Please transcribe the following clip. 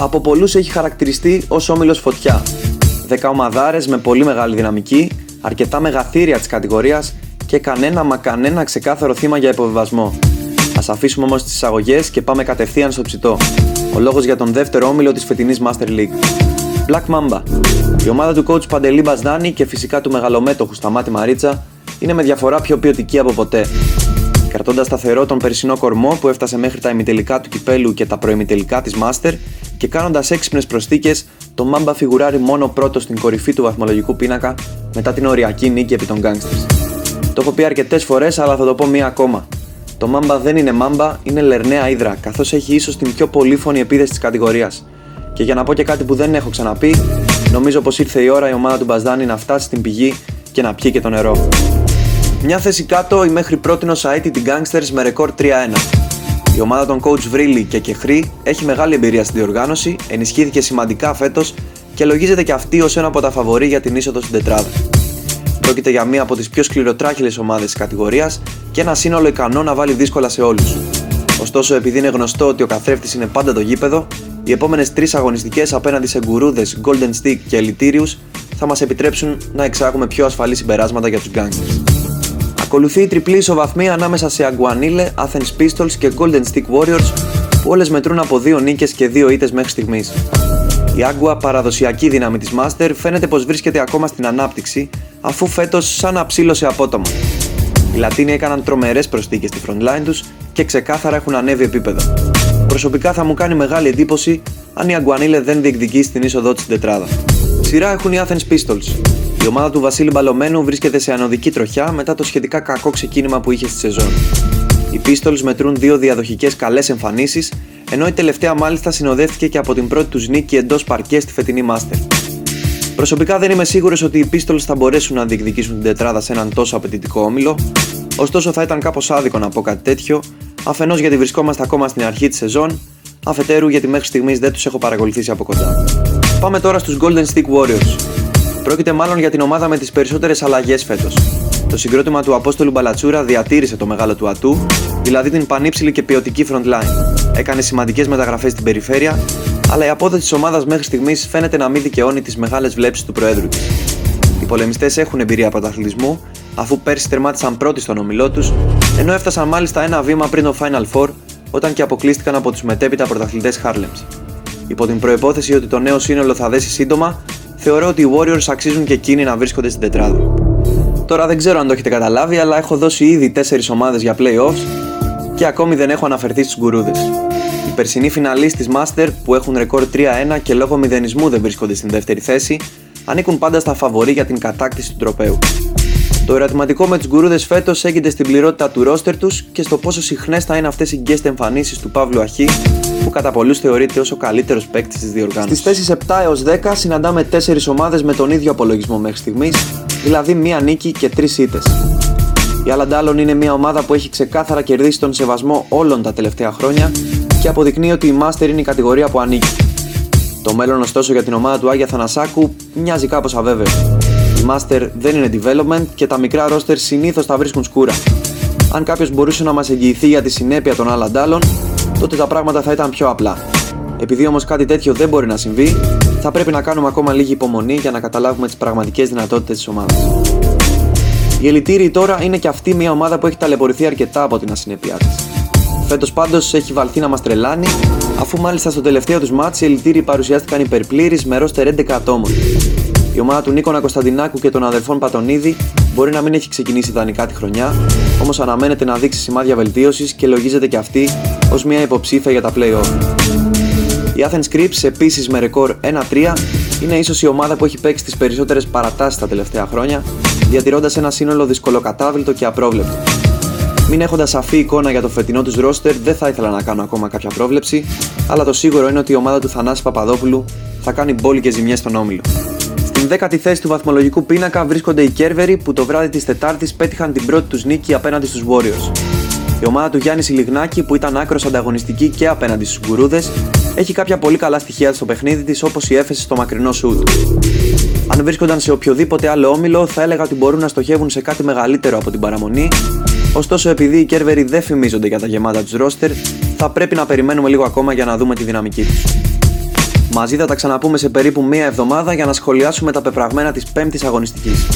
από πολλούς έχει χαρακτηριστεί ως όμιλος φωτιά. 10 ομαδάρε με πολύ μεγάλη δυναμική, αρκετά μεγαθύρια της κατηγορίας και κανένα μα κανένα ξεκάθαρο θύμα για υποβιβασμό. Α αφήσουμε όμως τις εισαγωγές και πάμε κατευθείαν στο ψητό. Ο λόγος για τον δεύτερο όμιλο της φετινής Master League. Black Mamba. Η ομάδα του coach Παντελή Μπαζδάνη και φυσικά του μεγαλομέτωχου Σταμάτη Μαρίτσα είναι με διαφορά πιο ποιοτική από ποτέ. Κρατώντας σταθερό τον περσινό κορμό που έφτασε μέχρι τα ημιτελικά του κυπέλου και τα προημιτελικά της Master και κάνοντας έξυπνες προσθήκες, το Mamba φιγουράρει μόνο πρώτο στην κορυφή του βαθμολογικού πίνακα μετά την οριακή νίκη επί των Gangsters. Το έχω πει αρκετές φορές, αλλά θα το πω μία ακόμα. Το Mamba δεν είναι Mamba, είναι λερναία ύδρα, καθώς έχει ίσως την πιο πολύφωνη επίδεση της κατηγορίας. Και για να πω και κάτι που δεν έχω ξαναπεί, νομίζω πως ήρθε η ώρα η ομάδα του Μπαζδάνη να φτάσει στην πηγή και να πιει και το νερό. Μια θέση κάτω η μέχρι πρώτη την Gangsters με ρεκόρ 3-1. Η ομάδα των coach Βρίλη και Κεχρή έχει μεγάλη εμπειρία στην διοργάνωση, ενισχύθηκε σημαντικά φέτος και λογίζεται και αυτή ως ένα από τα φαβορή για την είσοδο στην τετράδα. Πρόκειται για μία από τις πιο σκληροτράχυλες ομάδες της κατηγορίας και ένα σύνολο ικανό να βάλει δύσκολα σε όλους. Ωστόσο, επειδή είναι γνωστό ότι ο καθρέφτης είναι πάντα το γήπεδο, οι επόμενες τρεις αγωνιστικές απέναντι σε γκουρούδες, Golden Stick και Ελιτήριου θα μας επιτρέψουν να εξάγουμε πιο ασφαλή συμπεράσματα για τους Gangsters. Ακολουθεί η τριπλή ισοβαθμία ανάμεσα σε Aguanile, Athens Pistols και Golden Stick Warriors που όλες μετρούν από 2 νίκες και 2 ήττες μέχρι στιγμής. Η Agua, παραδοσιακή δύναμη της Master, φαίνεται πως βρίσκεται ακόμα στην ανάπτυξη αφού φέτος σαν να ψήλωσε απότομα. Οι Λατίνοι έκαναν τρομερές προσθήκες στη frontline τους και ξεκάθαρα έχουν ανέβει επίπεδο. Προσωπικά θα μου κάνει μεγάλη εντύπωση αν η Αγκουανίλε δεν διεκδικεί στην είσοδό της τετράδα. Σειρά έχουν οι Athens Pistols. Η ομάδα του Βασίλη Μπαλωμένου βρίσκεται σε ανωδική τροχιά μετά το σχετικά κακό ξεκίνημα που είχε στη σεζόν. Οι Pistols μετρούν δύο διαδοχικές καλές εμφανίσεις, ενώ η τελευταία μάλιστα συνοδεύτηκε και από την πρώτη τους νίκη εντός παρκέ στη φετινή Master. Προσωπικά δεν είμαι σίγουρος ότι οι Pistols θα μπορέσουν να διεκδικήσουν την τετράδα σε έναν τόσο απαιτητικό όμιλο, ωστόσο θα ήταν κάπως άδικο να πω κάτι τέτοιο, αφενός γιατί βρισκόμαστε ακόμα στην αρχή της σεζόν, αφετέρου γιατί μέχρι στιγμής δεν τους έχω παρακολουθήσει από κοντά. Πάμε τώρα στους Golden Stick Warriors. Πρόκειται μάλλον για την ομάδα με τις περισσότερες αλλαγές φέτος. Το συγκρότημα του Απόστολου Μπαλατσούρα διατήρησε το μεγάλο του ατού, δηλαδή την πανύψηλη και ποιοτική frontline. Έκανε σημαντικές μεταγραφές στην περιφέρεια, αλλά η απόδοση της ομάδας μέχρι στιγμής φαίνεται να μην δικαιώνει τις μεγάλες βλέψεις του Προέδρου της. Οι πολεμιστές έχουν εμπειρία πρωταθλητισμού, αφού πέρσι τερμάτισαν πρώτοι στον ομιλό τους, ενώ έφτασαν μάλιστα ένα βήμα πριν το Final Four, όταν και αποκλείστηκαν από τους μετέπειτα πρωταθλητές Harlems. Υπό την προπόθεση ότι το νέο σύνολο θα δέσει σύντομα, θεωρώ ότι οι Warriors αξίζουν και εκείνοι να βρίσκονται στην τετράδα. Τώρα δεν ξέρω αν το έχετε καταλάβει, αλλά έχω δώσει ήδη 4 ομάδες για playoffs και ακόμη δεν έχω αναφερθεί στους γκουρούδες. Οι περσινοί φιναλίστ της Master που έχουν ρεκόρ 3-1 και λόγω μηδενισμού δεν βρίσκονται στην δεύτερη θέση, ανήκουν πάντα στα φαβορή για την κατάκτηση του τροπέου. Το ερωτηματικό με τους γκουρούδες φέτος έγινε στην πληρότητα του ρόστερ τους και στο πόσο συχνές θα είναι αυτές οι guest εμφανίσεις του Παύλου Αχή, που κατά πολλούς θεωρείται ω ο καλύτερος παίκτης της διοργάνωσης. Στις θέσεις 7 έως 10 συναντάμε 4 ομάδες με τον ίδιο απολογισμό μέχρι στιγμής, δηλαδή μία νίκη και 3 ήττες. Η Αλαντάλων είναι μια ομάδα που έχει ξεκάθαρα κερδίσει τον σεβασμό όλων τα τελευταία χρόνια και αποδεικνύει ότι η Master είναι η κατηγορία που ανήκει. Το μέλλον ωστόσο για την ομάδα του Άγια Θανασάκου μοιάζει κάπως αβέβαιο. Η Master δεν είναι development και τα μικρά roster συνήθως τα βρίσκουν σκούρα. Αν κάποιος μπορούσε να μας εγγυηθεί για τη συνέπεια των άλλων αντ' άλλων, τότε τα πράγματα θα ήταν πιο απλά. Επειδή όμως κάτι τέτοιο δεν μπορεί να συμβεί, θα πρέπει να κάνουμε ακόμα λίγη υπομονή για να καταλάβουμε τις πραγματικές δυνατότητες της ομάδας. Οι Αλιτήριοι τώρα είναι και αυτή μια ομάδα που έχει ταλαιπωρηθεί αρκετά από την ασυνέπειά της. Φέτος πάντως έχει βαλθεί να μας τρελάνει, αφού μάλιστα στο τελευταίο τους ματς οι Αλιτήριοι παρουσιάστηκαν υπερπλήρεις με ρόστερ 11 ατόμων. Η ομάδα του Νίκονα Κωνσταντινάκου και των αδερφών Πατονίδη μπορεί να μην έχει ξεκινήσει ιδανικά τη χρονιά, όμως αναμένεται να δείξει σημάδια βελτίωσης και λογίζεται και αυτή ως μια υποψήφια για τα playoff. Η Athens Crips επίσης με ρεκόρ 1-3 είναι ίσως η ομάδα που έχει παίξει τις περισσότερες παρατάσεις τα τελευταία χρόνια, διατηρώντας ένα σύνολο δυσκολοκατάβλητο και απρόβλεπτο. Μην έχοντας σαφή εικόνα για το φετινό τους ρόστερ, δεν θα ήθελα να κάνω ακόμα κάποια πρόβλεψη, αλλά το σίγουρο είναι ότι η ομάδα του Θανάση Παπαδόπουλου θα κάνει μπόλικες ζημιές στον όμιλο. Στην 10η θέση του βαθμολογικού πίνακα βρίσκονται οι Κέρβεροι που το βράδυ της Τετάρτης πέτυχαν την πρώτη τους νίκη απέναντι στους Warriors. Η ομάδα του Γιάννης Σιλιγνάκη, που ήταν άκρος ανταγωνιστική και απέναντι στους γκουρούδες, έχει κάποια πολύ καλά στοιχεία στο παιχνίδι της όπως η έφεση στο μακρινό σουτ. Αν βρίσκονταν σε οποιοδήποτε άλλο όμιλο, θα έλεγα ότι μπορούν να στοχεύουν σε κάτι μεγαλύτερο από την παραμονή, ωστόσο επειδή οι Κέρβεροι δεν φημίζονται για τα γεμάτα τους ρόστερ, θα πρέπει να περιμένουμε λίγο ακόμα για να δούμε τη δυναμική τους. Μαζί θα τα ξαναπούμε σε περίπου μία εβδομάδα για να σχολιάσουμε τα πεπραγμένα της πέμπτης αγωνιστικής.